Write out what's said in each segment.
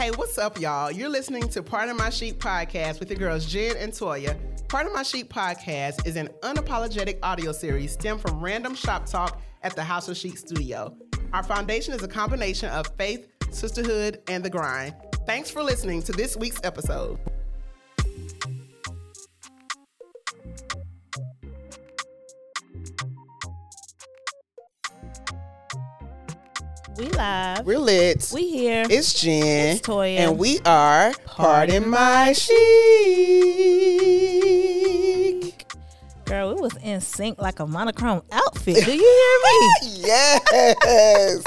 Hey, what's up, y'all? You're listening to Pardon My Chic podcast with your girls Jenn and Toya. Pardon My Chic podcast is an unapologetic audio series stemmed from random shop talk at the House of Chic studio. Our foundation is a combination of faith, sisterhood, and the grind. Thanks for listening to this week's episode. We live. We're lit. We here. It's Jenn. It's Toya. And we are Pardon My Chic. Girl, we was in sync like a monochrome outfit. Do you hear me? yes.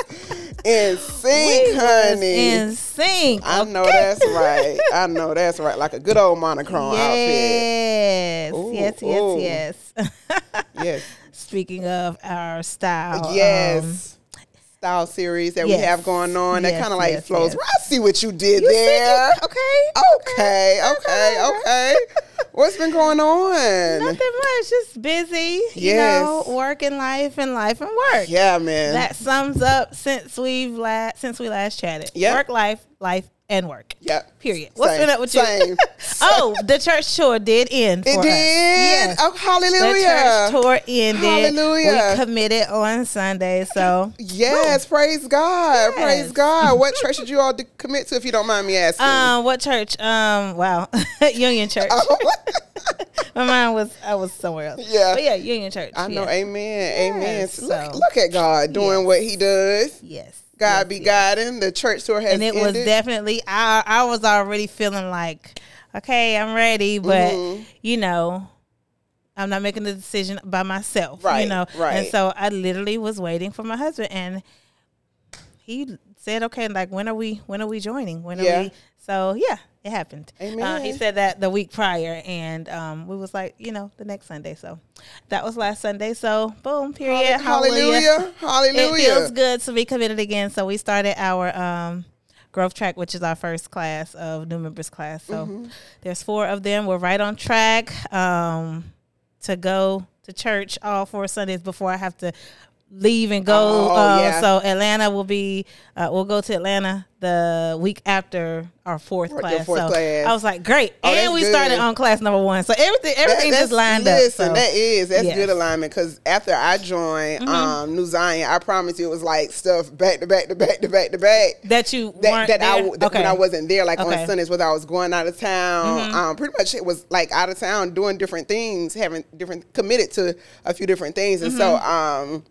In sync, We honey. in sync. I know that's right. I know that's right. Like a good old monochrome outfit. Yes. Ooh, yes, ooh. yes, yes. outfit. Yes. Speaking of our style. um, yes. Style series that we have going on that kind of like yes, flows. yes. I see what you did you there. it? Okay. Okay, okay, okay. What's been going on? Nothing much. Just busy. You know, work and life and life and work. Yeah, man. That sums up since we've last since we last chatted. Yep. Work, life, life, and work. yep. Period. What's been up with you? same. oh, the church tour did end. It did. Yes. Oh, The hallelujah. church tour ended. Hallelujah. We committed on Sunday. So, Yes, praise God. Yes. Praise God. What church did you all commit to if you don't mind me asking? um, what church? Um, wow, Union Church. My mind was I was somewhere else. Oh. Yeah. but yeah, Union Church. I know. yeah. Amen. Amen. Yes, So look, look at God doing Yes. what he does. Yes. God yes, be yes. guiding. The church tour has and it was definitely I I was already feeling like, okay, I'm ready, but Mhm. you know, I'm not making the decision by myself. Right, You know. right. And so I literally was waiting for my husband and he said, Okay, like when are we when are we joining? When are Yeah. we so yeah, it happened. Uh, he said that the week prior and um we was like, you know, the next Sunday. So that was last Sunday. So boom, period. Hallelujah. Hallelujah. It feels good to be committed again. So we started our um, growth track, which is our first class of new members class. So Mm-hmm. there's four of them. We're right on track um, to go to church all four Sundays before I have to leave and go. Oh, uh, yeah. So Atlanta will be. Uh, we'll go to Atlanta the week after our fourth your class. fourth so class. I was like, great, Oh, and we started on class number one. So everything, That- everything that's- just lined listen, up. So. that is that's Yes. good alignment because after I joined Mm-hmm. um, New Zion, I promise you it was like stuff back to back to back to back to back. that you that, that I that when I wasn't there, like Okay. Mm-hmm. on Sundays, whether I was going out of town, um, pretty much it was like out of town doing different things, having different committed to a few different things, and so Mm-hmm. um,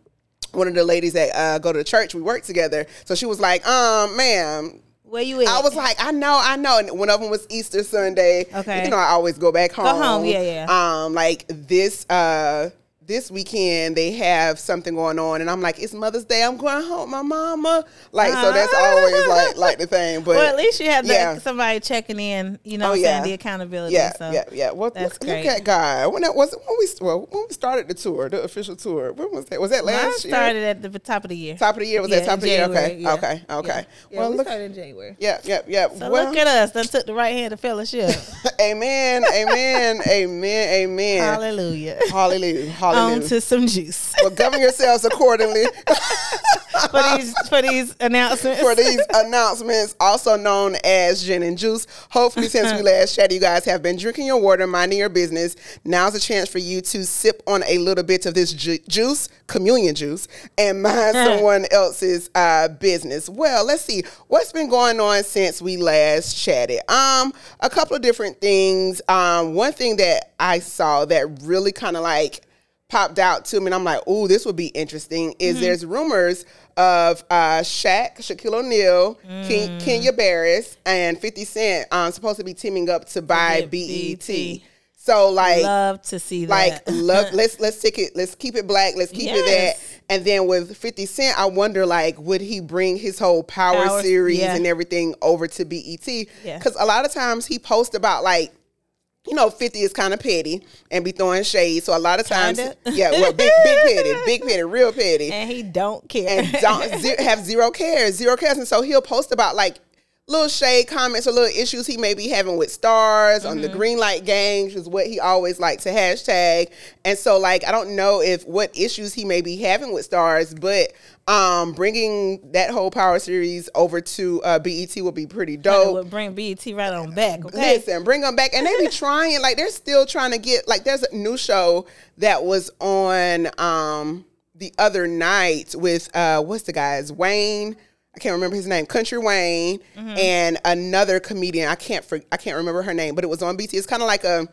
one of the ladies that uh, go to the church, we work together, so she was like, um, ma'am. Where you at? I was like, I know, I know. And one of them was Easter Sunday. Okay. You know, I always go back home. Go home, yeah, yeah. Um, like this, uh, this weekend they have something going on, and I'm like, it's Mother's Day. I'm going home, my mama. Like, so that's always like like the thing. But well, at least you had that yeah. somebody checking in. You know, Oh, yeah. saying the accountability. Yeah, so. yeah, yeah. Well, that's look, great. look at God. When that was when we well when we started the tour, the official tour. When was that? Was that Mine last year? started at the top of the year. Top of the year was that top of the year? Okay, yeah. okay, okay. Yeah. Yeah, well, we look. started in January. Yeah, yeah, yeah. So well, look at us. Done took the right hand of fellowship. amen, amen, amen, amen. Hallelujah. Hallelujah, On hallelujah. to some juice well, govern yourselves accordingly for these for these announcements. for these announcements, also known as gin and juice. Hopefully, since we last chatted, you guys have been drinking your water, minding your business. Now's a chance for you to sip on a little bit of this ju- juice, communion juice, and mind someone else's uh, business. Well, let's see what's been going on since we last chatted. Um, a couple of different things. Um, one thing that I saw that really kind of like popped out to me, and I'm like, "Ooh, this would be interesting." Is Mm-hmm. there's rumors of uh, Shaq, Shaquille O'Neal, Ken- Mm. Kenya Barris, and 50 Cent um, supposed to be teaming up to buy BET. So like, Love to see like that. love, let's let's take it, let's keep it black, let's keep it Yes. that. And then with 50 Cent, I wonder like, would he bring his whole Power, Power- series yeah. and everything over to BET? Yeah. Because a lot of times he posts about like you know, 50 is kind of petty and be throwing shade. So a lot of times, Kinda. yeah, well, big, big petty, big petty, real petty. and he don't care. And don't have zero cares, zero cares. And so he'll post about like, little shade comments or little issues he may be having with stars on the Mm-hmm. green light gang, which is what he always likes to hashtag. And so, like, I don't know if what issues he may be having with stars, but um, bringing that whole Power series over to uh, BET would be pretty dope. would bring BET right on back. Okay. Listen, bring them back, and they be trying. Like they're still trying to get. Like there's a new show that was on um the other night with uh what's the guy's Wayne. I can't remember his name. Country Wayne Mm-hmm. and another comedian. I can't for, I can't remember her name, but it was on BT. It's kind of like a.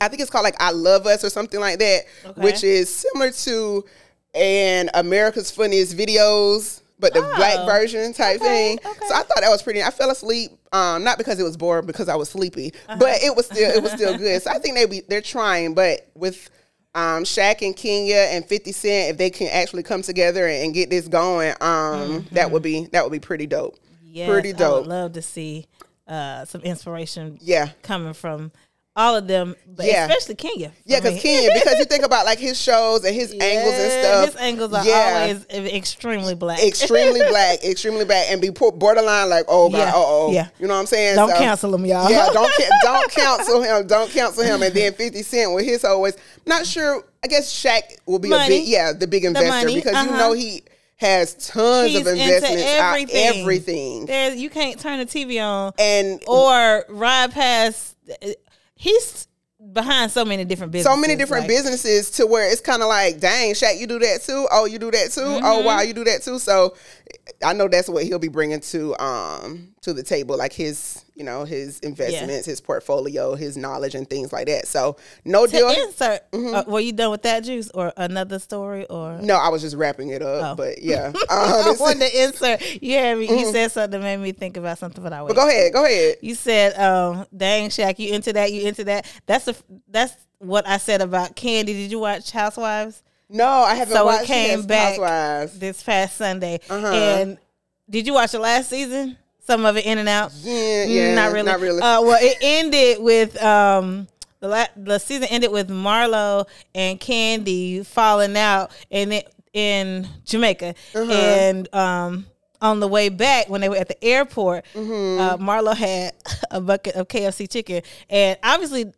I think it's called like I Love Us or something like that, Okay. which is similar to an America's Funniest Videos, but the black Oh. version type Okay, thing. okay. So I thought that was pretty. I fell asleep, um, not because it was bored, because I was sleepy, Uh-huh. but it was still it was still good. So I think they be they're trying, but with um, Shaq and Kenya and Fifty Cent, if they can actually come together and, and get this going, um, that would be that would be pretty dope. Yes, pretty I would dope. love to see uh, some inspiration Yeah. coming from all of them, but Yeah. especially Kenya. Yeah, because. Kenya, because you think about like his shows and his angles and stuff. His angles are yeah. always extremely black. extremely black, extremely black, and be borderline like, oh Yeah, oh, yeah. you know what I'm saying? Don't So- cancel him, y'all. Yeah, don't don't cancel him, don't cancel him. And then Fifty Cent with his always not sure. I guess Shaq will be a big, yeah, the big investor money, because you uh-huh. know he has tons He's of investments, everything. everything, There's you can't turn the TV on and or ride past. He's behind so many different businesses. so many different like, businesses to where it's kind of like, dang, Shaq, you do that too. Oh, you do that too. Mm-hmm. Oh, wow, you do that too. So I know that's what he'll be bringing to um to the table, like his you know his investments, his portfolio, his knowledge, and things like that. So no To deal. insert. Mm-hmm. Uh, were you done with that juice or another story or? No, I was just wrapping it up, Oh. but yeah. Um, I wanted to insert. You had me. You said something that made me think about something, but I wait. Mm-hmm. but go ahead, go ahead. You said, um, "Dang, Shaq, you into that? You into that?" That's a, that's what I said about Kandi. Did you watch Housewives No, I haven't So it came back. Housewives. this past Sunday? Uh-huh. And did you watch the last season? Some of it in and out. Yeah, yeah, not really. not really. Uh, well, it ended with um. The, la- the season ended with Marlo and Kandi falling out, and it in Jamaica, Uh-huh. and um, on the way back when they were at the airport, Mm-hmm. uh, Marlo had a bucket of KFC chicken, and obviously,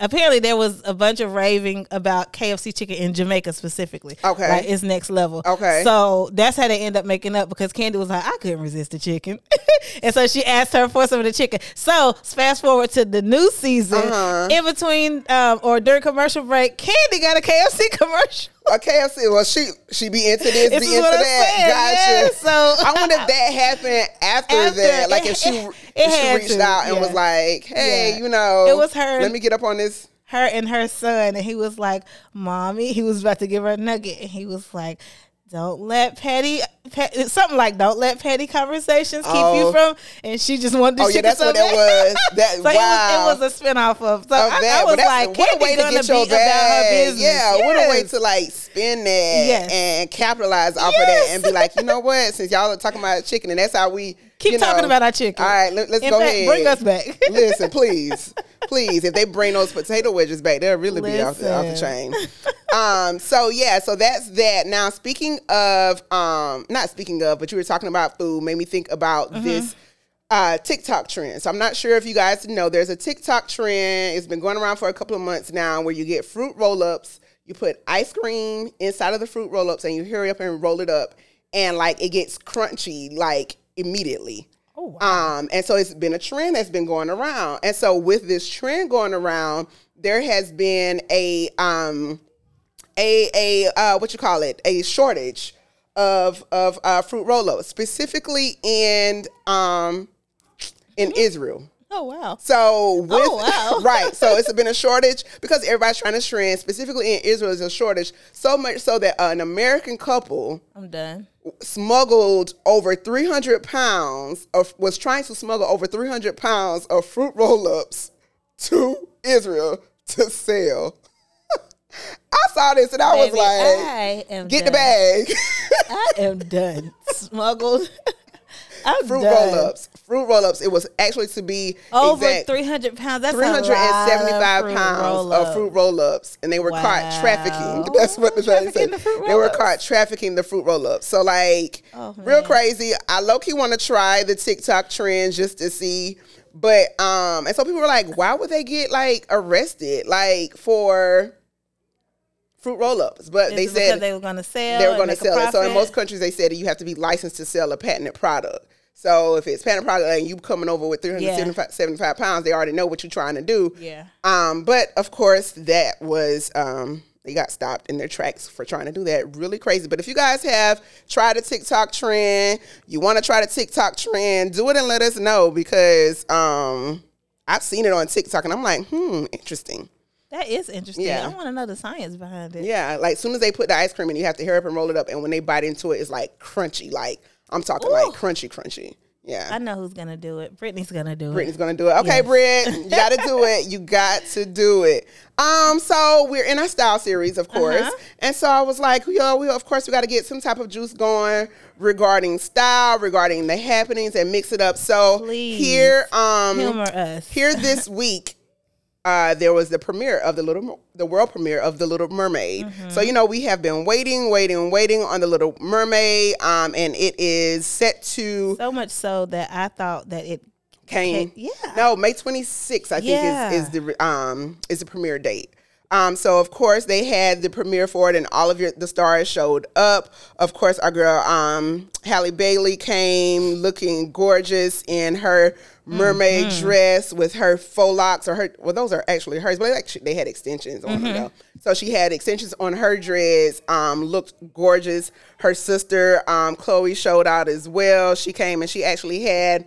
apparently, there was a bunch of raving about KFC chicken in Jamaica specifically. Okay. like it's next level. Okay. so that's how they end up making up because Kandi was like, I couldn't resist the chicken, and so she asked her for some of the chicken. So fast forward to the new season, Uh-huh. in between um, or during commercial break, Kandi got a KFC commercial. A KFC. Well, she she be into this, This be into that. saying, Gotcha. yeah, so- I wonder if that happened after, After, that. Like it- if she it- if she reached to, out and was like, "Hey, Yeah. you know, It was her- Let me get up on this." her and her son, and he was like, "Mommy," he was about to give her a nugget, and he was like, "Don't let petty, pe- something like, don't let petty conversations keep Oh. you from." And she just wanted to Oh yeah, that's what bad. was. That so wow. it was, it was a spinoff of. So oh, of I, that, I was like, what a way to get your be about her bag. business. Yeah, what a way to like spin that Yes. and capitalize off of that and be like, you know what? Since y'all are talking about chicken, and that's how we Keep you know- talking about our chicken. All right, let, us go fact, ahead. bring us back. Listen, please, please. If they bring those potato wedges back, they'll really be off the, off the chain. Um. So yeah. So that's that. Now speaking of, um, not speaking of, but you were talking about food, made me think about Mm-hmm. this. Uh, TikTok trend. So I'm not sure if you guys know. There's a TikTok trend. It's been going around for a couple of months now, where you get fruit roll-ups. You put ice cream inside of the fruit roll-ups, and you hurry up and roll it up, and like it gets crunchy like immediately. Oh, wow. Um, and so it's been a trend that's been going around. And so with this trend going around, there has been a um a a uh what you call it, a shortage of of uh fruit roll-ups, specifically in um in Israel. Oh wow. So with Oh, wow. right, so it's been a shortage because everybody's trying to trend. Specifically in Israel, is a shortage so much so that an American couple I'm done. Smuggled over 300 pounds of was trying to smuggle over 300 pounds of fruit roll-ups to Israel to sell. I saw this and I was Baby, like, I am get the bag. I am done. Smuggled. I'm fruit roll ups. Fruit roll ups. It was actually to be Over exact, 300 pounds. That's 375 375 pounds of fruit roll ups, and they were caught trafficking. That's what the thing Trafficking said. the fruit They were caught trafficking the fruit roll ups. So, like, Oh, real crazy. I low key want to try the TikTok trend just to see. But, um, and so people were like, why would they get like arrested? Like, for fruit roll ups. But they said they were going to sell. they were going to sell it. So in most countries, they said you have to be licensed to sell a patented product. So if it's patented product and you coming over with 375 75 pounds, they already know what you're trying to do. Yeah. Um, but of course, that was um, they got stopped in their tracks for trying to do that. Really crazy. But if you guys have tried a TikTok trend, you want to try the TikTok trend, do it and let us know because um, I've seen it on TikTok and I'm like, hmm, interesting. That is interesting. Yeah. I want to know the science behind it. Yeah, like as soon as they put the ice cream in, you have to hurry up and roll it up. And when they bite into it, it's like crunchy. Like I'm talking like crunchy, crunchy. Yeah. I know who's going to do it. Brittany's going to do Brittany's it. Brittany's gonna do it. Okay, Yes. Britt, you gotta do it. You got to do it. Um, so we're in our style series, of course, Uh-huh. and so I was like, yo, we of course we got to get some type of juice going regarding style, regarding the happenings, and mix it up. So Please. here, um, Humor us. here this week uh, there was the premiere of the little the world premiere of the little mermaid Mm-hmm. so you know we have been waiting waiting waiting on the little mermaid um, and it is set to So much so that I thought that it came Okay, yeah. no may 26th i think is, is the um is the premiere date um, so of course they had the premiere for it, and all of your the stars showed up. Of course, our girl um, Halle Bailey came looking gorgeous in her mermaid Mm-hmm. dress with her faux locks, or her well, those are actually hers, but actually they had extensions on Mm-hmm. them though. So she had extensions on her dress. Um, looked gorgeous. Her sister um, Chloe showed out as well. She came and she actually had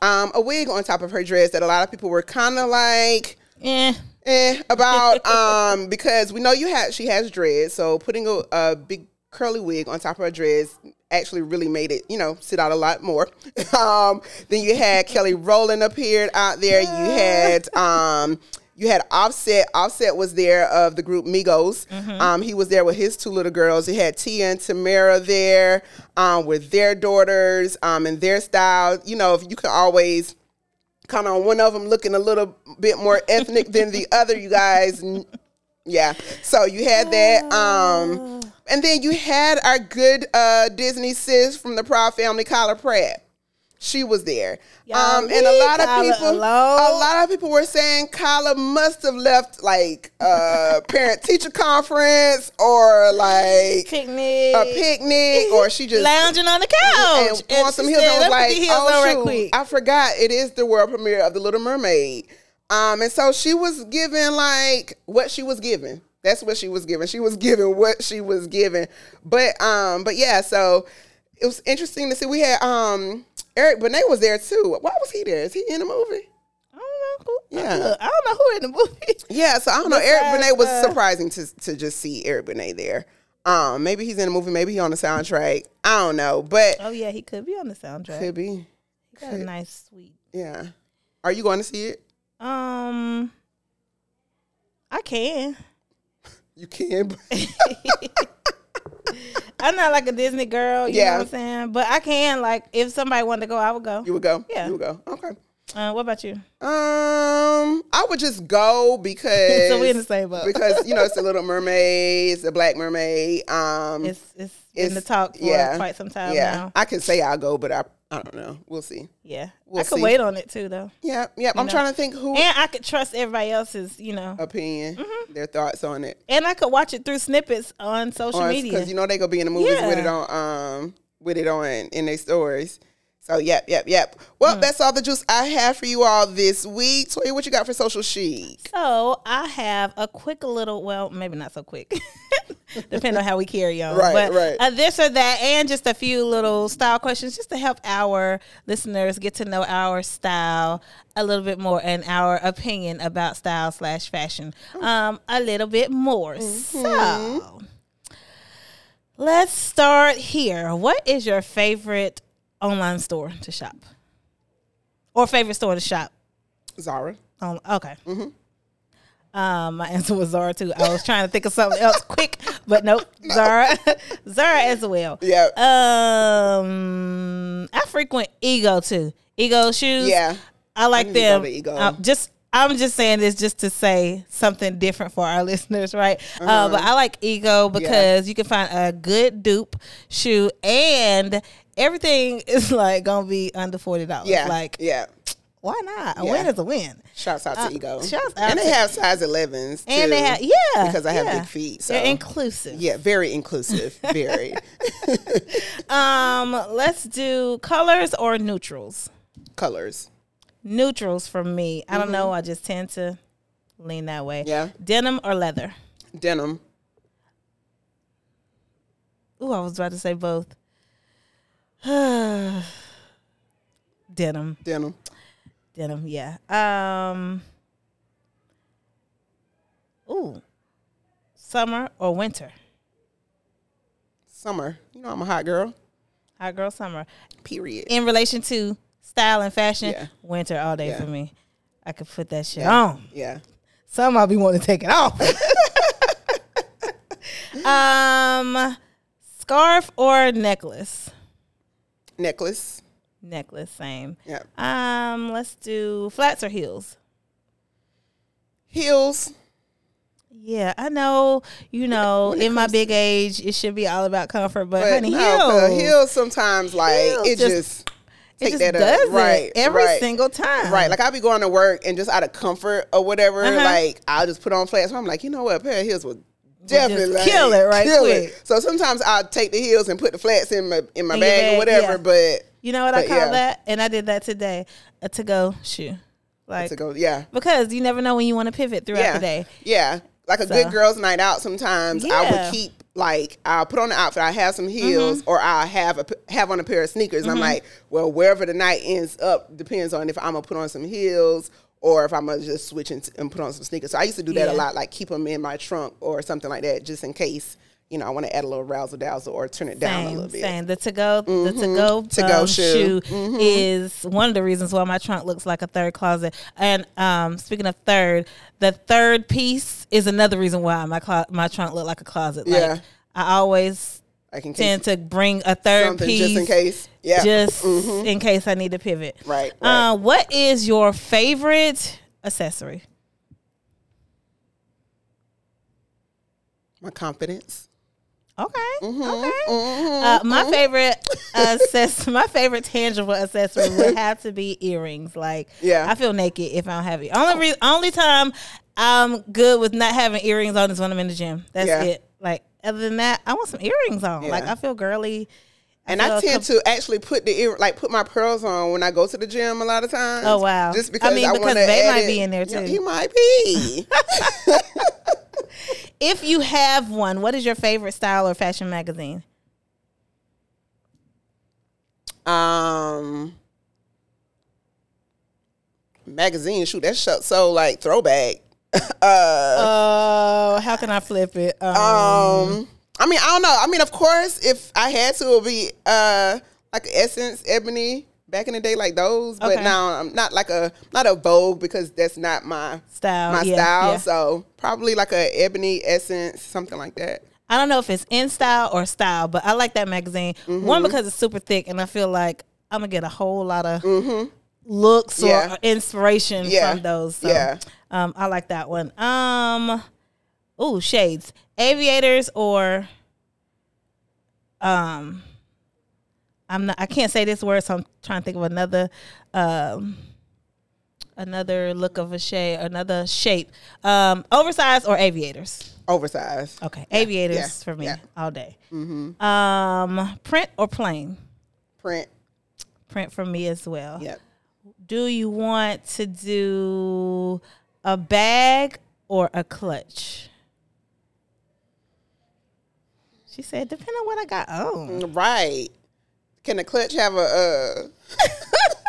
um, a wig on top of her dress that a lot of people were kind of like eh. eh, about um because we know you have she has dreads, so putting a, a big curly wig on top of her dreads actually really made it you know sit out a lot more. um, then you had Kelly Rowland appeared out there. You had um. You had Offset. Offset was there of the group Migos. Um, he was there with his two little girls. He had Tia and Tamera there um, with their daughters um, and their style. You know, if you can always kind of one of them looking a little bit more ethnic than the other you guys yeah so you had that um and then you had our good uh disney sis from the proud family kyla pratt she was there um and a lot of people alone. a lot of people were saying kyla must have left like uh parent teacher conference or like Picnic. a picnic or she just lounging on the couch. and on some heels said, and was like, oh shoot, quick." I forgot it is the world premiere of the Little Mermaid. Um, and so she was giving like what she was given. That's what she was given. She was given what she was given. But um, but yeah, so it was interesting to see. We had um Eric Benet was there too. Why was he there? Is he in the movie? I don't know who. Yeah. Look, I don't know who in the movie. Yeah, so I don't know. Eric Besides, Benet was uh, surprising to to just see Eric Benet there. Um, maybe he's in the movie, maybe he on the soundtrack. I don't know, but Oh yeah, he could be on the soundtrack. could be. He got a nice sweet. Yeah. Are you going to see it? Um, I can. You can. I'm not like a Disney girl. You Yeah. know what I'm saying? But I can. Like, if somebody wanted to go, I would go. You would go. Yeah. You would go. Okay. Uh, what about you? Um, I would just go because So we in the same boat. because you know it's the Little Mermaid, it's the Black Mermaid. Um, It's it's, in the talk for yeah, quite some time yeah. now. I can say I'll go, but I I don't know. We'll see. Yeah, We'll I could see. wait on it too, though, Yeah, yeah. I'm know. trying to think who and I could trust everybody else's, you know, opinion, Mm-hmm. their thoughts on it. and I could watch it through snippets on social media. because you know they gonna be in the movies with it on um with it on in their stories. So yep, yep, yep. Well, Hmm. that's all the juice I have for you all this week. Toya, what you got for social chic? So I have a quick little, well, maybe not so quick, depending on how we carry on. Right, but right. Uh, this or that, and just a few little style questions, just to help our listeners get to know our style a little bit more and our opinion about style slash fashion um, a little bit more. So let's start here. What is your favorite online store to shop, or favorite store to shop? Zara. Um, okay. Um, my answer was Zara too. I was trying to think of something else quick, but nope, Zara, Zara as well. Yeah. Um, I frequent Ego too. Ego shoes. Yeah. I like go them. Ego. Uh, just I'm just saying this just to say something different for our listeners, right? Uh, Uh-huh. but I like Ego because you can find a good dupe shoe and everything is like gonna be under forty dollars. Yeah. Like yeah. why not? A Yeah. win is a win. Shouts out to Uh, Ego. shouts out and they have size 11s. And they have yeah Because I have yeah. big feet. So. They're inclusive. yeah, very inclusive. Very. Um, let's do colors or neutrals. Colors. Neutrals for me. I don't know. I just tend to lean that way. Mm-hmm. Yeah. Denim or leather. Denim. Ooh, I was about to say both. Denim. Denim. Denim, yeah. Um Ooh. Summer or winter? Summer. You know I'm a hot girl. Hot girl summer. Period. In relation to style and fashion, Yeah. winter all day Yeah. for me. I could put that shit Yeah. on. Yeah. Some I'll be wanting to take it off. um scarf or necklace? Necklace. Necklace, same. Yeah. Um, let's do flats or heels. Heels. Yeah, I know. You know, in my big age, it should be all about comfort, but, But honey, no, heels, heels sometimes like Heels it just- just, it take just that does up. Right. every right. single time. Right, like I'll be going to work and just out of comfort or whatever, Uh-huh. like I'll just put on flats. I'm like, you know what, a pair of heels would definitely like, kill it right kill quick. So sometimes I'll take the heels and put the flats in my in my In bag, bag, or whatever. yeah. But You know what I call yeah. that? And I did that today. A to go shoe. Like to go, yeah, because you never know when you want to pivot throughout yeah, the day. yeah. Like a So- good girls' night out. Sometimes I. Mm-hmm. would keep like I'll put on the outfit. I have some heels, or I'll have a have on a pair of sneakers. And I'm like, well, wherever the night ends up depends on if I'm gonna put on some heels or if I'm gonna just switch and, and put on some sneakers. So I used to do that Yeah. a lot, like keep them in my trunk or something like that, just in case you know I want to add a little razzle dazzle or turn it down a Same, little bit. Mm-hmm. same. The to go, the to go, To-go um, shoe. shoe is one of the reasons why my trunk looks like a third closet. And um, speaking of third, the third piece is another reason why my clo- my trunk look like a closet. Like, Yeah. I always In case tend to bring a third piece just in case. Yeah, just in case I need to pivot. Right, right. Uh, what is your favorite accessory? my confidence. Okay. Mm-hmm, okay. Uh, my favorite access, my favorite tangible accessory would have to be earrings. Like, Yeah. I feel naked if I don't have it. Only re- only time I'm good with not having earrings on is when I'm in the gym. That's Yeah. it. Like, other than that, I want some earrings on. Like, I feel girly. And I feel tend com- to actually put the ear, like put my pearls on when I go to the gym a lot of times. Oh, wow. Just because I mean, I because they might it- be in there, Yeah, too. he might be. If you have one, what is your favorite style or fashion magazine? um, magazine shoot that shut so like throwback. Uh, Oh, how can I flip it? Um, um, I mean, I don't know. I mean, of course, if I had to, it would be uh like Essence, Ebony. Back in the day, like those, but Okay. now I'm not like a not a Vogue because that's not my style. my yeah, style. yeah. So probably like a Ebony Essence, something like that. I don't know if it's in style or style, but I like that magazine. Mm-hmm. One because it's super thick, and I feel like I'm gonna get a whole lot of looks Mm-hmm. Yeah. or inspiration Yeah. from those. So, Yeah. Um, I like that one. Um, ooh, shades, aviators or um, I'm not. I can't say this word, so I'm trying to think of another. Um, another look of a shade, another shape. Um, oversized or aviators. Oversized. Okay, aviators yeah, for me yeah. all day. Um, print or plain? Print. Print for me as well. Yep. Do you want to do a bag or a clutch? She said, depending on what I got on. Right. Can the clutch have a uh,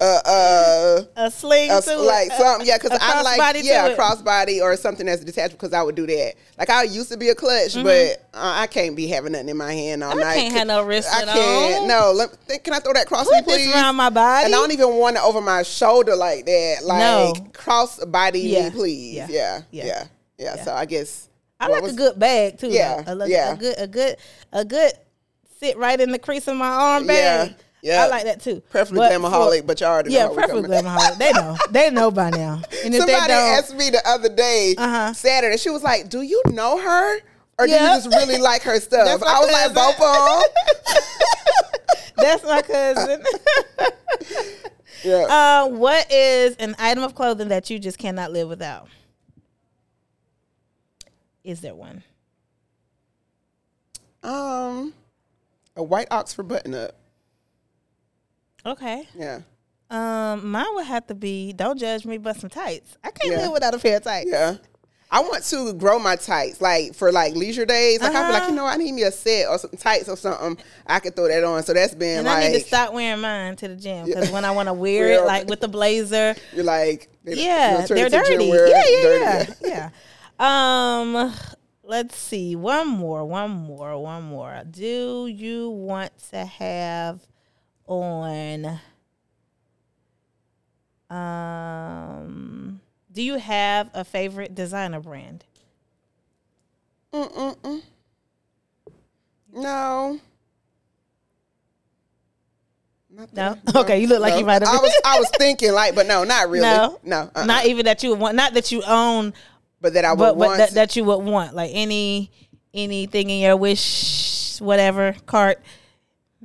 uh, A sling a, to like something, yeah, because I like yeah, a crossbody or something that's detachable. Because I would do that. Like I used to be a clutch, but uh, I can't be having nothing in my hand all Mm-hmm. I night. can't have no wrist I can't. on. No, let, think, can I throw that cross Put please? around my body. And I don't even want it over my shoulder like that. Like No. cross body Yeah. me, please. Yeah. Yeah. Yeah. Yeah. Yeah. So I guess I like was- a good bag too. Yeah, though. I like yeah. a good, a good, a good sit right in the crease of my arm bag. Yeah, yeah. I like that too. preferably But glamaholic, for- but y'all already yeah, know preferably glamaholic. They know, they know by now. And if Somebody asked me the other day, Uh-huh. Saturday. She was like, "Do you know her, or do you just really like her stuff?" I was like, cousin. "Both of 'em." that's my cousin. Yeah. uh, what is an item of clothing that you just cannot live without? Is there one? um, a white Oxford button up. Okay. Yeah. Um, mine would have to be don't judge me, but some tights. I can't Yeah. live without a pair of tights. Yeah. I want to grow my tights, like for like leisure days. Like I'd be like, Uh-huh. you know, I need me a set or some tights or something. I could throw that on. So that's been And like, I need to stop wearing mine to the gym because when I want to wear it, like with the blazer, you're like, they- yeah, you'll they're gym dirty. Yeah, yeah, dirty. yeah, yeah. Um, let's see. One more, one more, one more. Do you want to have on? Um, do you have a favorite designer brand? Mm-mm-mm. No. Not No? that- Okay, you look like you might have I was I was thinking like, but no, not really. No, no, uh-uh. not even that you want. Not that you own But that I would but, but want. that, that you would want like any anything in your wish whatever cart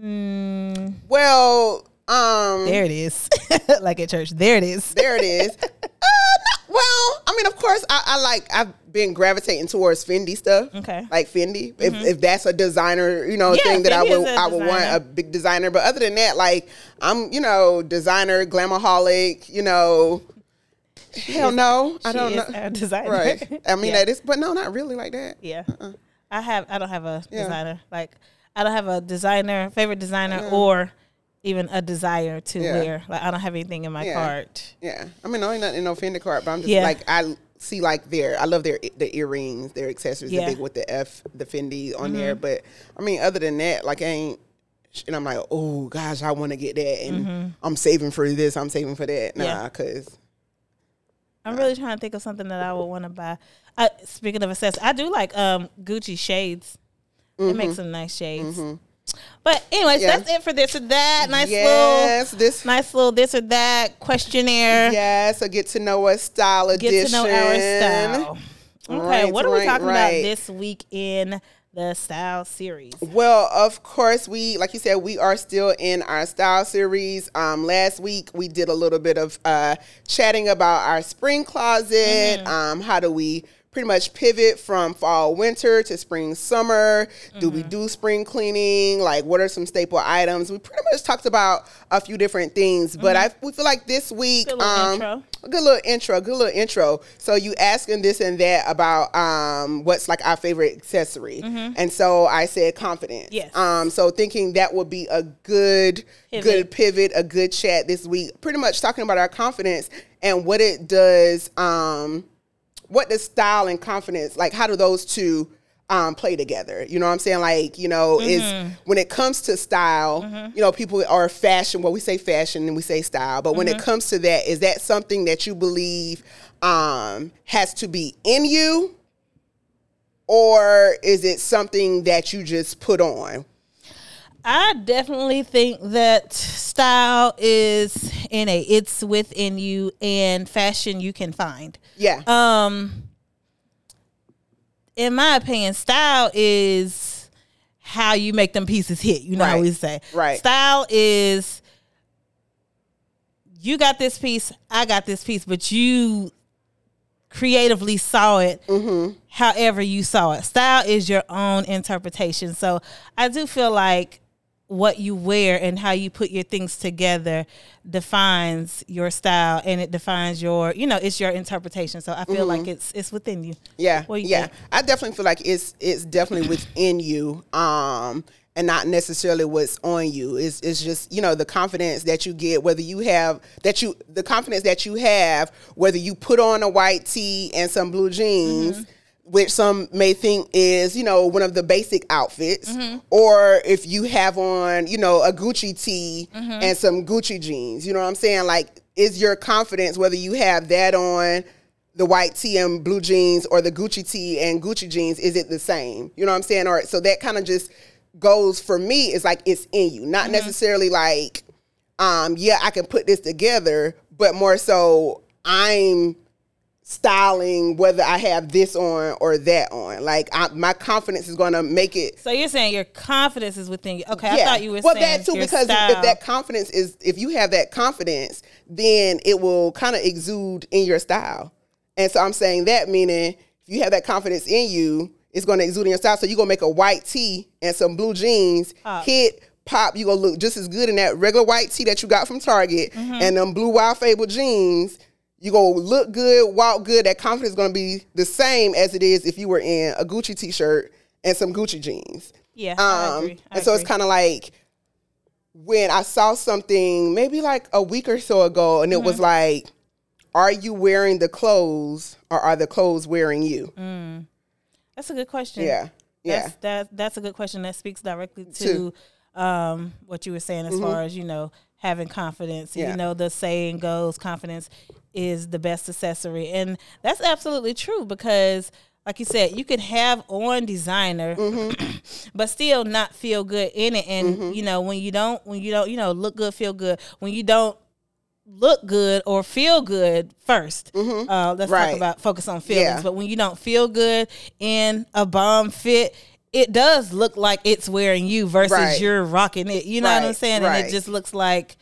mm, well, um, there it is like at church there it is there it is. uh, no, well, I mean, of course, I, I like I've been gravitating towards Fendi stuff. Okay. like Fendi. If, if that's a designer, you know, Yeah, thing that I Fendi would is a I would want a big designer. But other than that, like I'm, you know, designer, glamaholic. You know, hell no, I don't is know. a designer Right. I mean, yeah. that is, but no, not really like that. yeah i have i don't have a Uh-uh. Yeah. designer like i don't have a designer favorite designer or even a desire to Yeah. wear like i don't have anything in my Yeah. cart Yeah, I mean, no, ain't nothing in no Fendi cart, but I'm just Yeah. like I see like their I love their the earrings, their accessories, Yeah. Mm-hmm. the big with the F, the Fendi on there. But I mean, other than that, like I ain't. And I'm like, oh gosh, I want to get that, and I'm saving for this, I'm saving for that. Nah, Mm-hmm. Cause i'm really trying to think of something that i would want to buy uh, speaking of accessories i do like um gucci shades it makes some nice shades but anyways Mm-hmm. That's it for this or that nice yes, this little nice little this or that questionnaire yes, a get to know us style get edition. to know our style okay Right, what are we right, talking about this week in the style series Well, of course, we like you said, we are still in our style series. Um, last week we did a little bit of uh, chatting about our spring closet. Mm-hmm. Um, how do we pretty much pivot from fall winter to spring summer? Do Mm-hmm. we do spring cleaning? Like, what are some staple items? We pretty much talked about a few different things, but I we feel like this week, Mm-hmm. Good little um, intro. a good little intro, good little intro. So you asking this and that about um, what's like our favorite accessory, and so I said confidence. Mm-hmm. Yes. Um, so thinking that would be a good, Pivot. good pivot, a good chat this week. Pretty much talking about our confidence and what it does. Um, what does style and confidence like? How do those two? Um, play together. You know what I'm saying? Like, you know, Mm-hmm. is when it comes to style, you know, people are fashion. Well, we say fashion and we say style, but when it Mm-hmm. comes to that, is that something that you believe um, has to be in you, or is it something that you just put on? I definitely think that style is innate. It's within you, and fashion you can find. Yeah, Um, in my opinion, style is how you make them pieces hit. You know how Right. we say. Right. Style is you got this piece, I got this piece, but you creatively saw it Mm-hmm. however you saw it. Style is your own interpretation. So I do feel like what you wear and how you put your things together defines your style and it defines your you know it's your interpretation so i feel like it's it's within you yeah, you yeah. think? I definitely feel like it's it's definitely within you. Um, and not necessarily what's on you. It's it's just you know the confidence that you get whether you have that you the confidence that you have whether you put on a white tee and some blue jeans. Mm-hmm. Which some may think is, you know, one of the basic outfits, Mm-hmm. or if you have on, you know, a Gucci tee Mm-hmm. and some Gucci jeans. You know what I'm saying? Like, is your confidence whether you have that on, the white tee and blue jeans or the Gucci tee and Gucci jeans, is it the same? You know what I'm saying? Or so that kind of just goes for me, it's like it's in you. Not necessarily like, um, yeah, I can put this together, but more so I'm styling whether I have this on or that on. Like I, my confidence is gonna make it So you're saying your confidence is within you. Okay, I thought you were well, saying that too, because style. if that confidence is, if you have that confidence, then it will kind of exude in your style. And so I'm saying that meaning if you have that confidence in you, it's going to exude in your style. So you're going to make a white tee and some blue jeans, hit, pop. You're going to look just as good in that regular white tee that you got from Target Mm-hmm. and them blue Wild Fable jeans. You're to look good, walk good. That confidence is going to be the same as it is if you were in a Gucci t-shirt and some Gucci jeans. yeah, I Um, agree. I and so it's kind of like when I saw something maybe like a week or so ago, and it was Mm-hmm. like, are you wearing the clothes or are the clothes wearing you? That's a good question. Yeah. Yeah. That's, that, that's a good question that speaks directly to um, what you were saying as far as, you know, having confidence. Mm-hmm. Yeah. You know, the saying goes, confidence is the best accessory. And that's absolutely true because, like you said, you could have on designer, Mm-hmm. but still not feel good in it. And, you know, when you don't, when you don't, you know, look good, feel good, when you don't, look good or feel good 1st Uh, let's Mm-hmm. Right. talk about focus on feelings. Yeah. But when you don't feel good in a bomb fit, it does look like it's wearing you versus Right. you're rocking it. You know what I'm Right, saying? And it just looks like,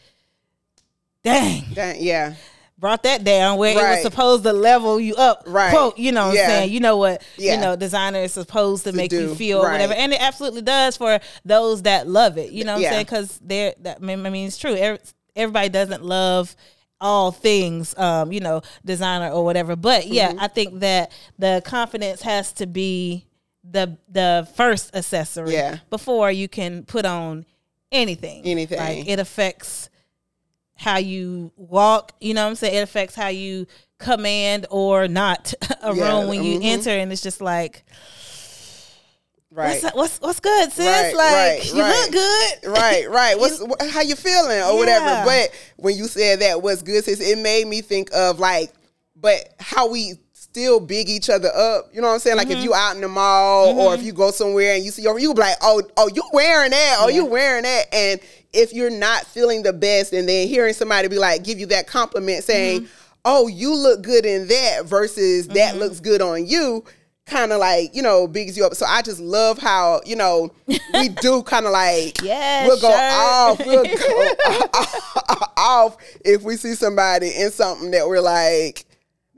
dang, That- yeah. Brought that down where it was supposed to level you up. Right. Quote, you know what Yeah. I'm saying? You know what, Yeah. you know, designer is supposed to, make you feel Right. whatever. And it absolutely does for those that love it. You know what I'm saying? Because they're, that, I mean, it's true. Everybody doesn't love all things, um, you know, designer or whatever. But yeah, Mm-hmm. I think that the confidence has to be the the first accessory Yeah. before you can put on anything. Anything. Like it affects how you walk, you know what I'm saying? It affects how you command or not a Yeah, room when you mhm. enter and it's just like Right. what's, what's what's good, sis? Right, like right, you right. look good. right, right. What's wh- how you feeling or whatever. But when you said that was good, sis, it made me think of like, but how we still big each other up. You know what I'm saying? Like Mm-hmm. if you out in the mall or if you go somewhere and you see, or you be like, oh, oh, you wearing that? Oh, you Yeah. wearing that? And if you're not feeling the best, and then hearing somebody be like, give you that compliment, saying, Mm-hmm. oh, you look good in that versus that looks good on you. Kind of like you know bigs you up, so I just love how you know we do kind of like Yeah, we'll go off, we'll go off if we see somebody in something that we're like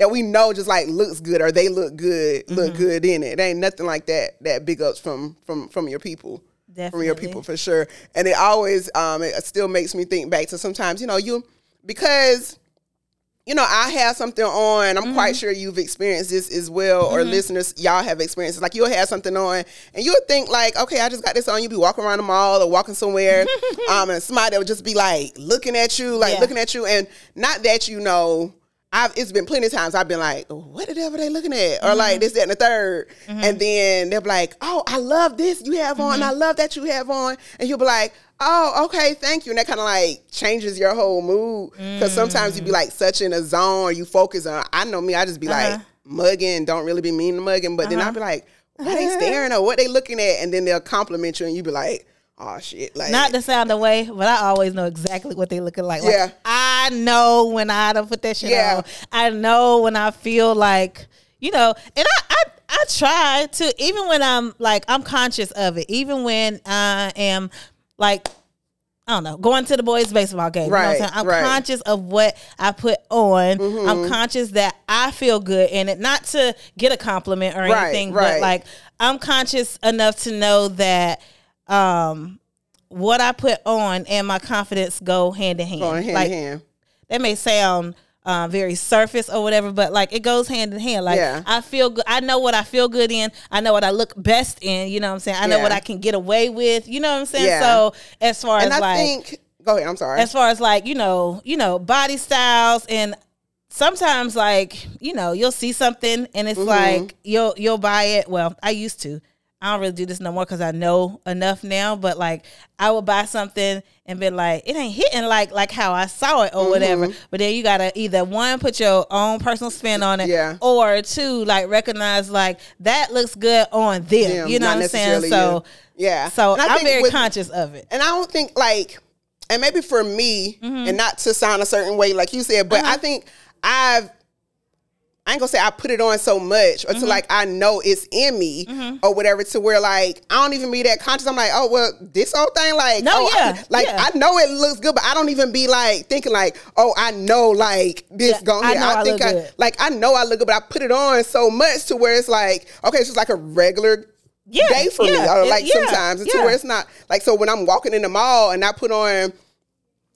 that we know just like looks good or they look good, look Mm-hmm. good in it. It ain't nothing like that. That big ups from from from your people, from your people for sure. And it always um it still makes me think back to sometimes you know you because you know, I have something on. I'm Mm-hmm. quite sure you've experienced this as well, or listeners, y'all have experienced. Like you'll have something on, and you'll think like, okay, I just got this on. You be walking around the mall or walking somewhere, um, and somebody will just be like looking at you, like Yeah. looking at you, and not that you know. I've it's been plenty of times I've been like, what the devil they looking at? Or Mm-hmm. like this, that, and the 3rd And then they'll be like, oh, I love this you have on. Mm-hmm. I love that you have on. And you'll be like, oh, okay, thank you. And that kind of like changes your whole mood. Because sometimes Mm. you be like such in a zone or you focus on, I know me, I just be like Uh-huh. mugging, don't really be mean to mugging. But then I'll be like, what they staring at? What they looking at? And then they'll compliment you and you be like, oh shit. Like, Not to sound away, but I always know exactly what they looking like. Like, Yeah. I know when I don't put that shit Yeah. on. I know when I feel like, you know, and I, I I try to even when I'm like I'm conscious of it, even when I am like I don't know, going to the boys' baseball game. You know what I'm Right? I'm right. conscious of what I put on. Mm-hmm. I'm conscious that I feel good in it. Not to get a compliment or Right, anything, right. but like I'm conscious enough to know that um what I put on and my confidence go hand in hand. going hand like in hand. that may sound um, very surface or whatever, but like it goes hand in hand. Like Yeah. I feel good. I know what I feel good in. I know what I look best in. You know what I'm saying? I know Yeah. what I can get away with. You know what I'm saying? Yeah. So as far And as I like think go ahead, I'm sorry. as far as like you know you know body styles and sometimes like you know you'll see something and it's Mm-hmm. like you'll you'll buy it well i used to i don't really do this no more because i know enough now but like i would buy something and be like it ain't hitting like like how i saw it or whatever Mm-hmm. but then you gotta either one put your own personal spin on it Yeah. or two like recognize like that looks good on them, Them, you know what i'm saying so you. Yeah. so i'm very with- conscious of it And I don't think like, and maybe for me, Mm-hmm. and not to sound a certain way, like you said, but Uh-huh. I think I've. I ain't gonna say I put it on so much, or Mm-hmm. to like I know it's in me, or whatever, to where like I don't even be that conscious. I'm like, oh well, this whole thing, like, No, oh, I- like yeah. I know it looks good, but I don't even be like thinking like, oh, I know like this Yeah, going I here. know I think look I good. like I know I look good, but I put it on so much to where it's like, okay, it's just like a regular Yeah, day for me. Or like yeah, sometimes it's to yeah. where it's not like so when I'm walking in the mall and I put on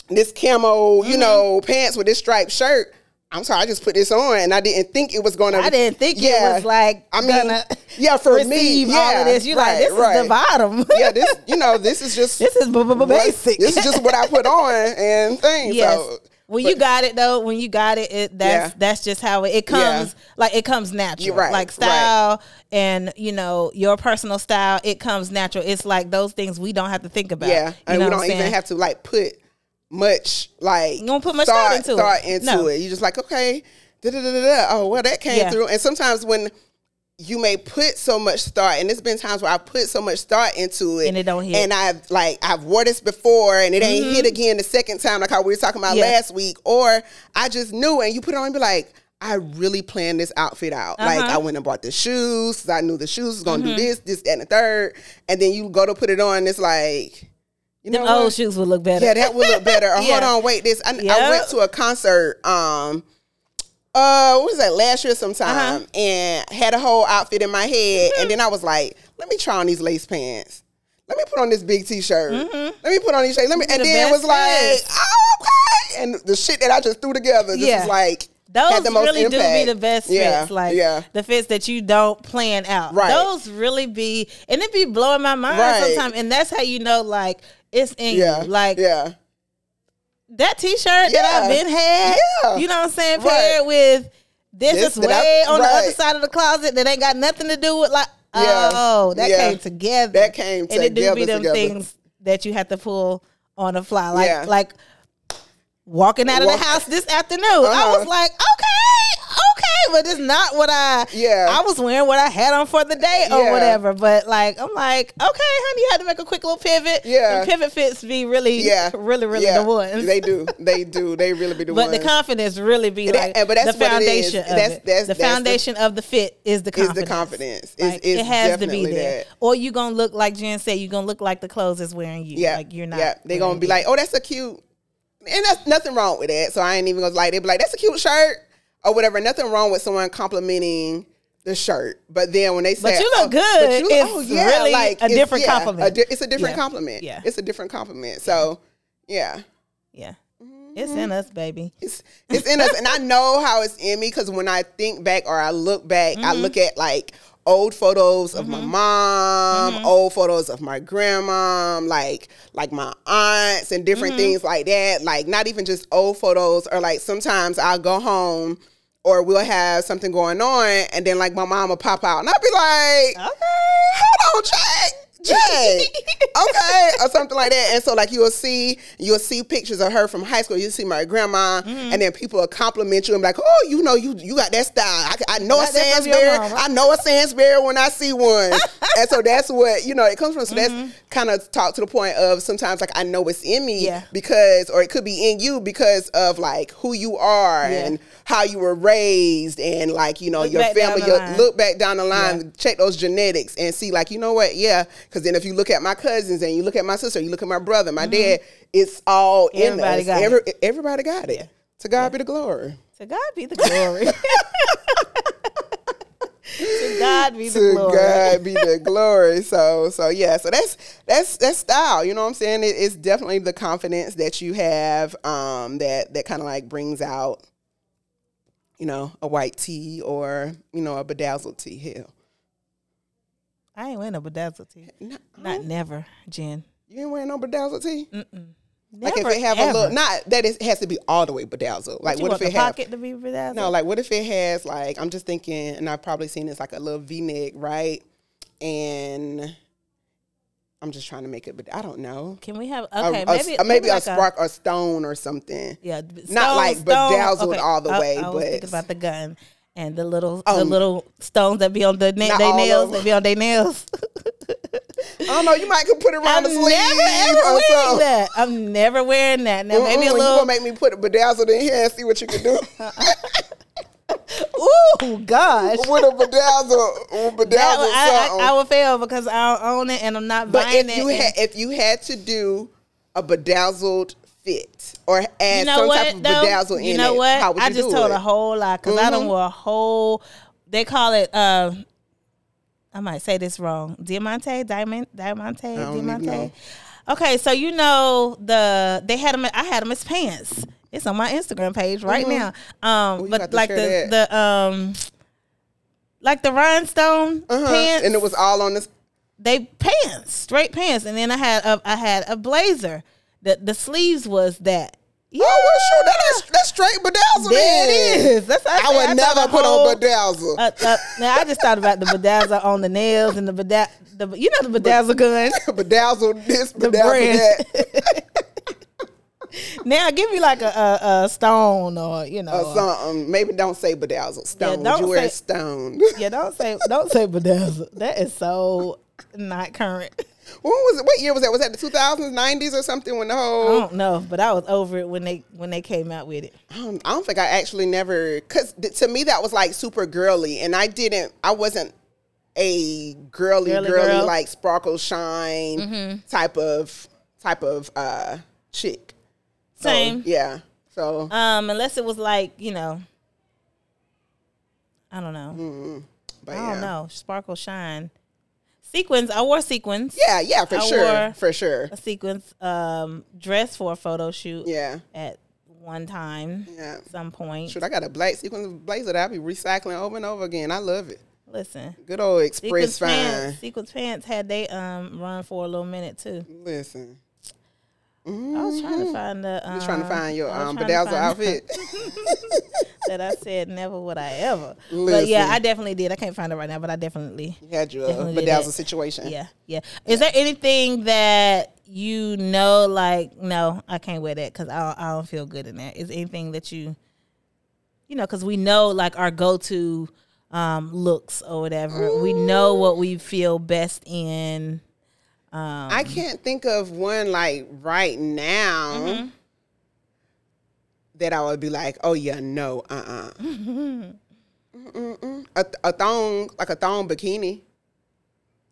this camo, Mm-hmm. you know, pants with this striped shirt. I'm sorry, I just put this on and I didn't think it was gonna I didn't think Yeah. it was like I mean, yeah, for me, yeah, all of this. You right, like this is the bottom. yeah, this you know, this is just this is basic. This is just what I put on and things. yes. So when you got it though, when you got it, it that's Yeah. that's just how it, it comes. Like it comes natural. Right, like right. style and you know your personal style, it comes natural. It's like those things we don't have to think about. yeah, and we don't even have to like put much like You don't put much thought into it. thought into No. it. You just like okay, da da da da. Oh well, that came Yeah. through. And sometimes when you may put so much thought, and there's been times where I put so much thought into it, And it don't hit. And I've like I've wore this before, and it ain't hit again the second time, like how we were talking about Mm-hmm. Yeah. last week. Or I just knew, and you put it on and be like. I really planned this outfit out. Like Uh-huh. I went and bought the shoes. I knew the shoes was gonna Mm-hmm. do this, this, that, and the third. And then you go to put it on, and it's like, you know, Them what? old shoes would look better. Yeah, that would look better. Or hold on, wait. This I, I went to a concert. Um, uh, what was that last year sometime, Uh-huh. and had a whole outfit in my head, and then I was like, let me try on these lace pants. Let me put on this big t-shirt. Let me put on these shades. Let me, and Mm-hmm. the then it was like, oh, okay. And the shit that I just threw together just Yeah. was like Those had the most really do impact. be the best yeah, fits, like yeah. the fits that you don't plan out. Right. Those really be, and it be blowing my mind Right. sometimes. And that's how you know, like it's in Yeah, you. Like yeah, that T-shirt that I've been had. Yeah. You know what I'm saying? Right. Paired with this, This is that I- way on the other side of the closet that ain't got nothing to do with like. Yeah. Oh, that Yeah. came together. That came and it do be them together. things that you have to pull on the fly, like Yeah. like walking out of Walk- the house this afternoon. I Uh-huh. was like, okay, but it's not what I. Yeah. I was wearing what I had on for the day or Yeah. whatever. But like, I'm like, okay, honey, you had to make a quick little pivot. Yeah. And pivot fits be really, yeah, really, really yeah. the ones. They do, they do, they really be the But ones. But the confidence really be that- like and- but that's the what it is. foundation of That's- it. that's- the that's the- foundation of the fit is the confidence. is the confidence. Like, it's it has to be there, that. or you gonna look like Jenn said. You gonna look like the clothes is wearing you. Yeah, like you're not. Yeah, they gonna be you. like, oh, that's a cute, and that's nothing wrong with that. So I ain't even gonna like. They be like, that's a cute shirt or whatever. Nothing wrong with someone complimenting the shirt, but then when they say, "But you look oh, good, you- it's oh, really a different yeah, compliment. a di- it's a different Yeah. compliment. Yeah. it's a different compliment. So yeah. yeah, it's in us, baby. It's it's in us, and I know how it's in me because when I think back or I look back, I mm-hmm. look at like old photos of my mm-hmm. mom, mm-hmm. old photos of my grandma, like like my aunts and different mm-hmm. things like that. Like not even just old photos, or like sometimes I'll go home. Or we'll have something going on, and then like my mom will pop out, and I'll be like, Okay. hold on, Jack. Jack. okay. Or something like that. And so like you'll see, you'll see pictures of her from high school. You'll see my grandma, Mm-hmm. and then people will compliment you and be like, oh, you know, you you got that style. I, I know a Got your Sandsbury. I know a Sandsbury when I see one. and so that's what, you know, it comes from. So Mm-hmm. that's kind of talk to the point of sometimes like I know it's in me Yeah. because, or it could be in you because of like who you are Yeah. and how you were raised and like, you know, Look your family, your look back down the line, Yeah. check those genetics and see, like, you know what? Yeah. Because then if you look at my cousins and you look at my sister, you look at my brother, my dad, it's all in Mm-hmm. Everybody us. got Every, Everybody got it. To God be the glory. To God be the glory. to God be the to glory. God be the glory. So so yeah, so that's that's that's style. You know what I'm saying? It, it's definitely the confidence that you have um, that that kind of like brings out you know, a white tee or you know a bedazzled tee. Hell, I ain't wearing no bedazzled tee. no, Not never, Jenn. you ain't wearing no bedazzled tee. Mm-mm. Like if it have ever. a little, not that it has to be all the way bedazzled. Like what if it have pocket to be bedazzled? No, like what if it has like I'm just thinking, and I've probably seen this like a little V neck, right? And I'm just trying to make it, but I don't know. Can we have okay? a, maybe a- maybe a like spark or stone or something. yeah, not like bedazzled all the I- way, oh, I, was but- thinking about the gun and the little the Um, little stones that be on the na- they nails. that be on their nails. I don't know. You might could put it around I'm the never ever wearing something. that. I'm never wearing that. Now maybe a Mm-mm, You gonna make me put a bedazzled in here and see what you can do Ooh, gosh. with a bedazzled, bedazzled That I. I, I would fail because I don't own it and I'm not but buying if you it. had, if you had to do a bedazzled fit or add you know some what? type of though? bedazzle you in know it, what? how would you I just do told it? a whole lot because I don't wear a whole. They call it. uh I might say this wrong. Diamante, diamond, diamante, diamante. Okay, so you know the they had them. I had them as pants. It's on my Instagram page right Mhm. now. Um, but like the the um, like the rhinestone Uh-huh. pants, and it was all on this. they pants, straight pants, and then I had a I had a blazer. The the sleeves was that. Yeah, Oh, well, sure, that is that's straight bedazzled. there it is. That's I I, would said. never put whole- on bedazzle. Uh, uh, now I just thought about the bedazzle on the nails and the bedaz the you know the bedazzle gun. bedazzled this, brand. that, now give me like a, a, a stone or you know. or something. Maybe don't say bedazzled. Stone. Would don't you wear say- stone? Yeah, don't say don't say bedazzle. That is so not current. When was it? What year was that? Was that the 2000s, 90s, or something? When the whole I don't know, but I was over it when they when they came out with it. I don't, I don't think I actually never because to me that was like super girly, and I didn't. I wasn't a girly, Girly girly, girl. like sparkle shine Mm-hmm. type of type of uh chick. So, Same. yeah. So Um, unless it was like you know, I don't know. but I don't know. Sparkle shine. Sequins. I wore sequins. Yeah, yeah, for I sure, for sure. A sequins um dress for a photo shoot Yeah, at one time. yeah. Some point. Shoot, I got a black sequins blazer that I be recycling over and over again. I love it. Listen. Good old express fine. pants. Sequins pants had they um run for a little minute too. Listen, I was trying to find the. Um, you trying to find your um, trying to bedazzled find- outfit? that I said never would I ever. But yeah, I definitely did. I can't find it right now, but I definitely. You had your Definitely did was a situation. Yeah, yeah. Is there anything that you know, like, no, I can't wear that because I don't, I don't feel good in that? Is anything that you, you know, because we know like our go to um, looks or whatever. We know what we feel best in. Um, I can't think of one like right now Mm-hmm. That I would be like, oh yeah, no, uh uh A, a thong, like a thong bikini.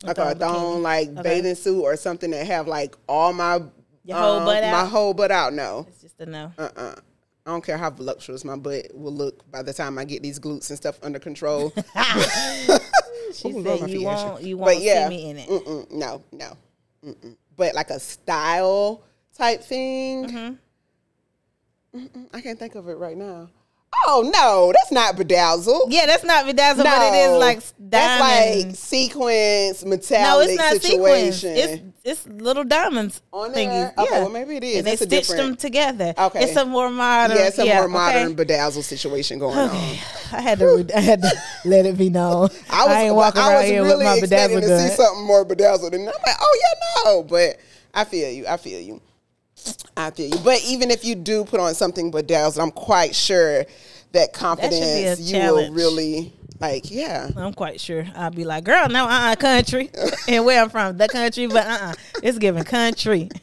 Like a thong thong, bikini. like Okay. bathing suit or something that have like all my Your whole butt my out? whole butt out. No, it's just a no. uh uh I don't care how voluptuous my butt will look by the time I get these glutes and stuff under control. She Ooh, said you won't, you But won't yeah, see me in it. Mm-mm, no, no. Mm-mm. But like a style type thing. Mm-hmm. Mm-mm, I can't think of it right now. Oh no, that's not bedazzled. Yeah, that's not bedazzled, no, but it is like that's like diamond. sequence no, it's not situation. sequins. It's it's little diamonds On thingies. there? Okay, yeah. Oh, well, maybe it is. And they That's a stitched them together. Okay. it's a more modern. yeah, it's a more modern okay. bedazzled situation going on. I had to I had to let it be known. I was, ain't walking I around was here really with my bedazzle to see something more bedazzled, and I'm like, oh yeah, no. But I feel you. I feel you. I feel you. But even if you do put on something bedazzled, I'm quite sure that confidence you will really like. Yeah, I'm quite sure I'll be like, girl, no, uh, uh country, and where I'm from, the country, but uh, uh it's giving country.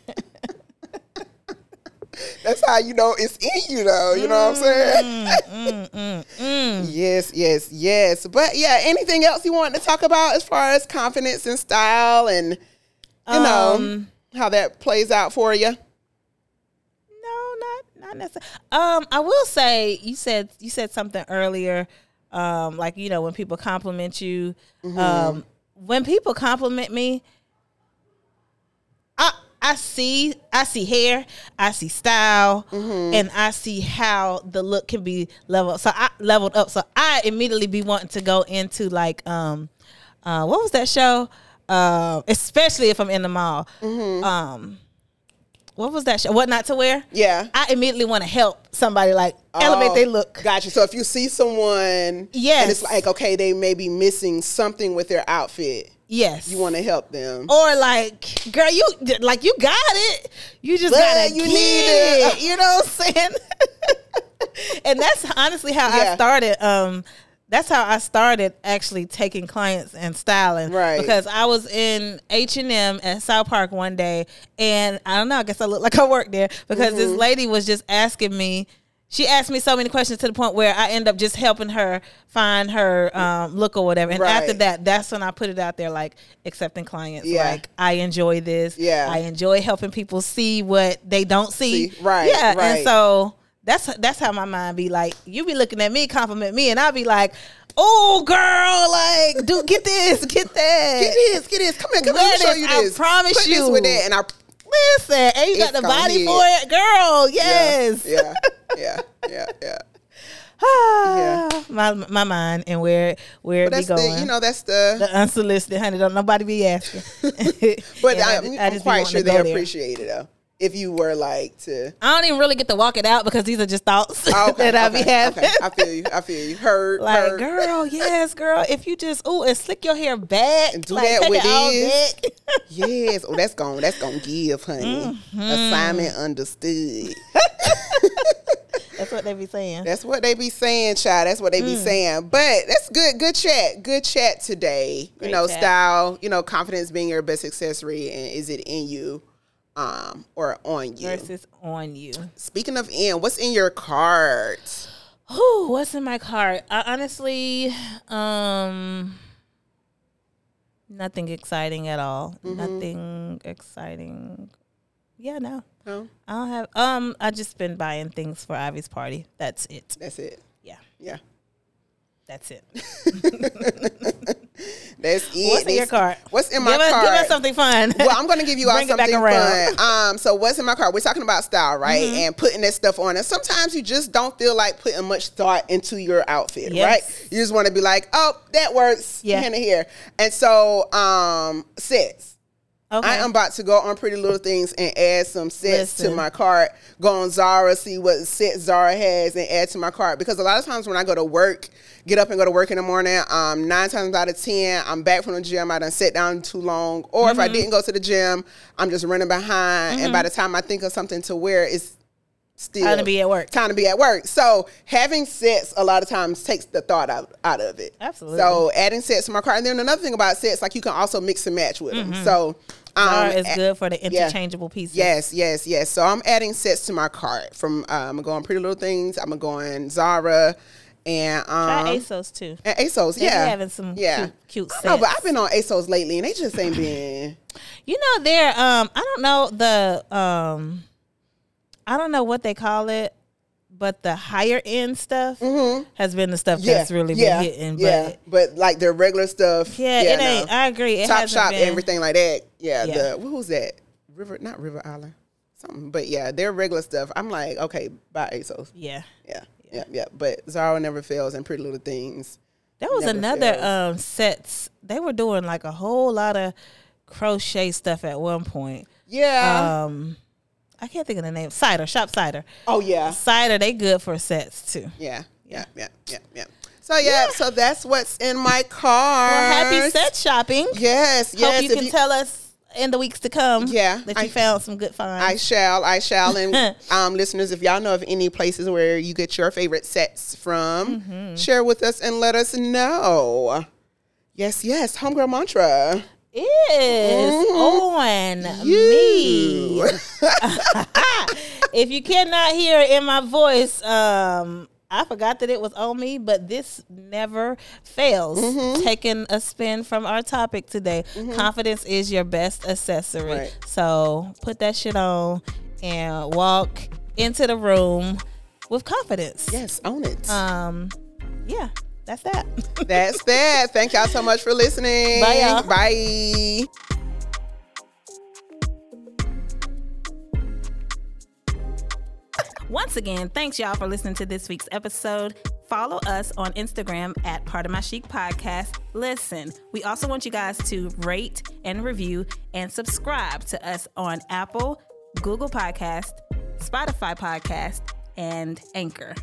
that's how you know it's in you, though. You know what I'm saying? Mm, mm, Yes, yes, yes. But yeah, anything else you want to talk about as far as confidence and style and you know Um, how that plays out for you? No, not not necessarily. Um, I will say you said you said something earlier, um, like you know when people compliment you. Mm-hmm. Um, when people compliment me, I I see I see hair, I see style, Mm-hmm. and I see how the look can be leveled. So I leveled up. So I immediately be wanting to go into like um uh what was that show? Uh, especially if I'm in the mall. Mm-hmm. Um what was that show? What not to wear? Yeah. I immediately want to help somebody like elevate Oh, their look. Gotcha. So if you see someone, Yes. and it's like okay, they may be missing something with their outfit. Yes. You want to help them. or like, girl, you like you got it. You just But gotta you need it. it. You know what I'm saying? and that's honestly how Yeah. I started. Um, that's how I started actually taking clients and styling. Right. Because I was in H and M at South Park one day, and I don't know. I guess I look like I worked there because Mm-hmm. this lady was just asking me. She asked me so many questions to the point where I end up just helping her find her um, look or whatever. And Right. after that, that's when I put it out there, like accepting clients. Yeah. Like I enjoy this. Yeah. I enjoy helping people see what they don't see. See, right, Yeah. right. And so that's that's how my mind be like. You be looking at me, compliment me, and I'll be like, "Oh, girl, like, do get this, get that, Get this, get this. Come here, come here. Let me Wear show you this. I this. promise Put this you. with that, and I. Listen, and you got the body hit. for it, girl. Yes. Yeah, yeah, yeah, yeah. Ah, my my mind and where where But it be that's going. the, you know, that's the. the unsolicited, honey. Don't nobody be asking. but And I, I'm, just be quite sure they appreciate it though. If you were like to. I don't even really get to walk it out because these are just thoughts Oh, okay, that I okay, be having. okay. I feel you. I feel you. Heard. Like, heard. girl, yes, girl. If you just ooh and slick your hair back And do like, that with it this. Yes. Oh, that's gonna, That's going to give, honey. Mm-hmm. Assignment understood. That's what they be saying. That's what they be saying, child. That's what they Mm. be saying. But that's good. Good chat. Good chat today. Great you know, chat. style. You know, confidence being your best accessory, and is it in you, um, or on you? Versus on you. Speaking of in, what's in your cart? Whew, what's in my cart? I honestly, um, nothing exciting at all. Mm-hmm. Nothing exciting. Yeah, no. No, I don't have. Um, I just been buying things for Ivy's party. That's it. that's it. Yeah, Yeah, that's it. that's it. What's in your cart? What's in my give us, cart? Give us something fun. well, I'm going to give you all Bring something fun. Um, so what's in my car? We're talking about style, right? Mm-hmm. And putting that stuff on. And sometimes you just don't feel like putting much thought into your outfit, Yes. right? You just want to be like, oh, that works. Yeah. Here and here. And so, um, sets. Okay. I am about to go on Pretty Little Things and add some sets to my cart. Go on Zara, see what set Zara has, and add to my cart. Because a lot of times when I go to work, get up and go to work in the morning, um, nine times out of ten, I'm back from the gym. I done sat down too long, or if I Mm-hmm. didn't go to the gym, I'm just running behind. And by the time I think of something to wear, it's still Time to be at work. Time to be at work. So having sets a lot of times takes the thought out, out of it. Absolutely. So adding sets to my cart, and then another thing about sets, like you can also mix and match with them. So. Um, Zara is a- good for the yeah. interchangeable pieces. Yes, yes, yes. So I'm adding sets to my cart. From uh, I'm going Pretty Little Things. I'm going Zara, and um, Try ASOS too. and ASOS. Yeah, having some yeah. cute- cute I know, but. I've been on ASOS lately, and they just ain't been. You know, they're um, I don't know the um, I don't know what they call it, but the higher end stuff has been the stuff Mm-hmm. Yeah, that's really yeah, been hitting. yeah. But But like their regular stuff. yeah, it ain't. I agree. It Top Shop, been, everything like that. Yeah, Yeah. the who's that? River, not River Island, something. But yeah, their regular stuff. I'm like, okay, buy ASOS. Yeah, Yeah, yeah, yeah. But Zara never fails, and Pretty Little Things. that was another fails. um sets. They were doing like a whole lot of crochet stuff at one point. Yeah. Um, I can't think of the name. Cider Shop Cider. oh yeah. Cider, they good for sets too. Yeah, yeah, yeah, yeah, yeah. So yeah, so that's what's in my car. Well, happy set shopping. Yes, yes. Hope you can tell us in the weeks to come. Yeah, that you I- found some good finds. I shall, I shall, and um, listeners, if y'all know of any places where you get your favorite sets from, Mm-hmm. share with us and let us know. Yes, yes, homegirl mantra. Is on Mm-hmm. You. me. if you cannot hear it in my voice, um, I forgot that it was on me, but this never fails. Mm-hmm. Taking a spin from our topic today. Confidence is your best accessory. Right. So put that shit on and walk into the room with confidence. Yes, own it. Um, yeah, that's that. that's that. Thank y'all so much for listening. Bye, y'all. Bye. Once again, thanks y'all for listening to this week's episode. Follow us on Instagram at Pardon My Chic Podcast. Listen, we also want you guys to rate and review and subscribe to us on Apple, Google Podcast, Spotify Podcast, and Anchor.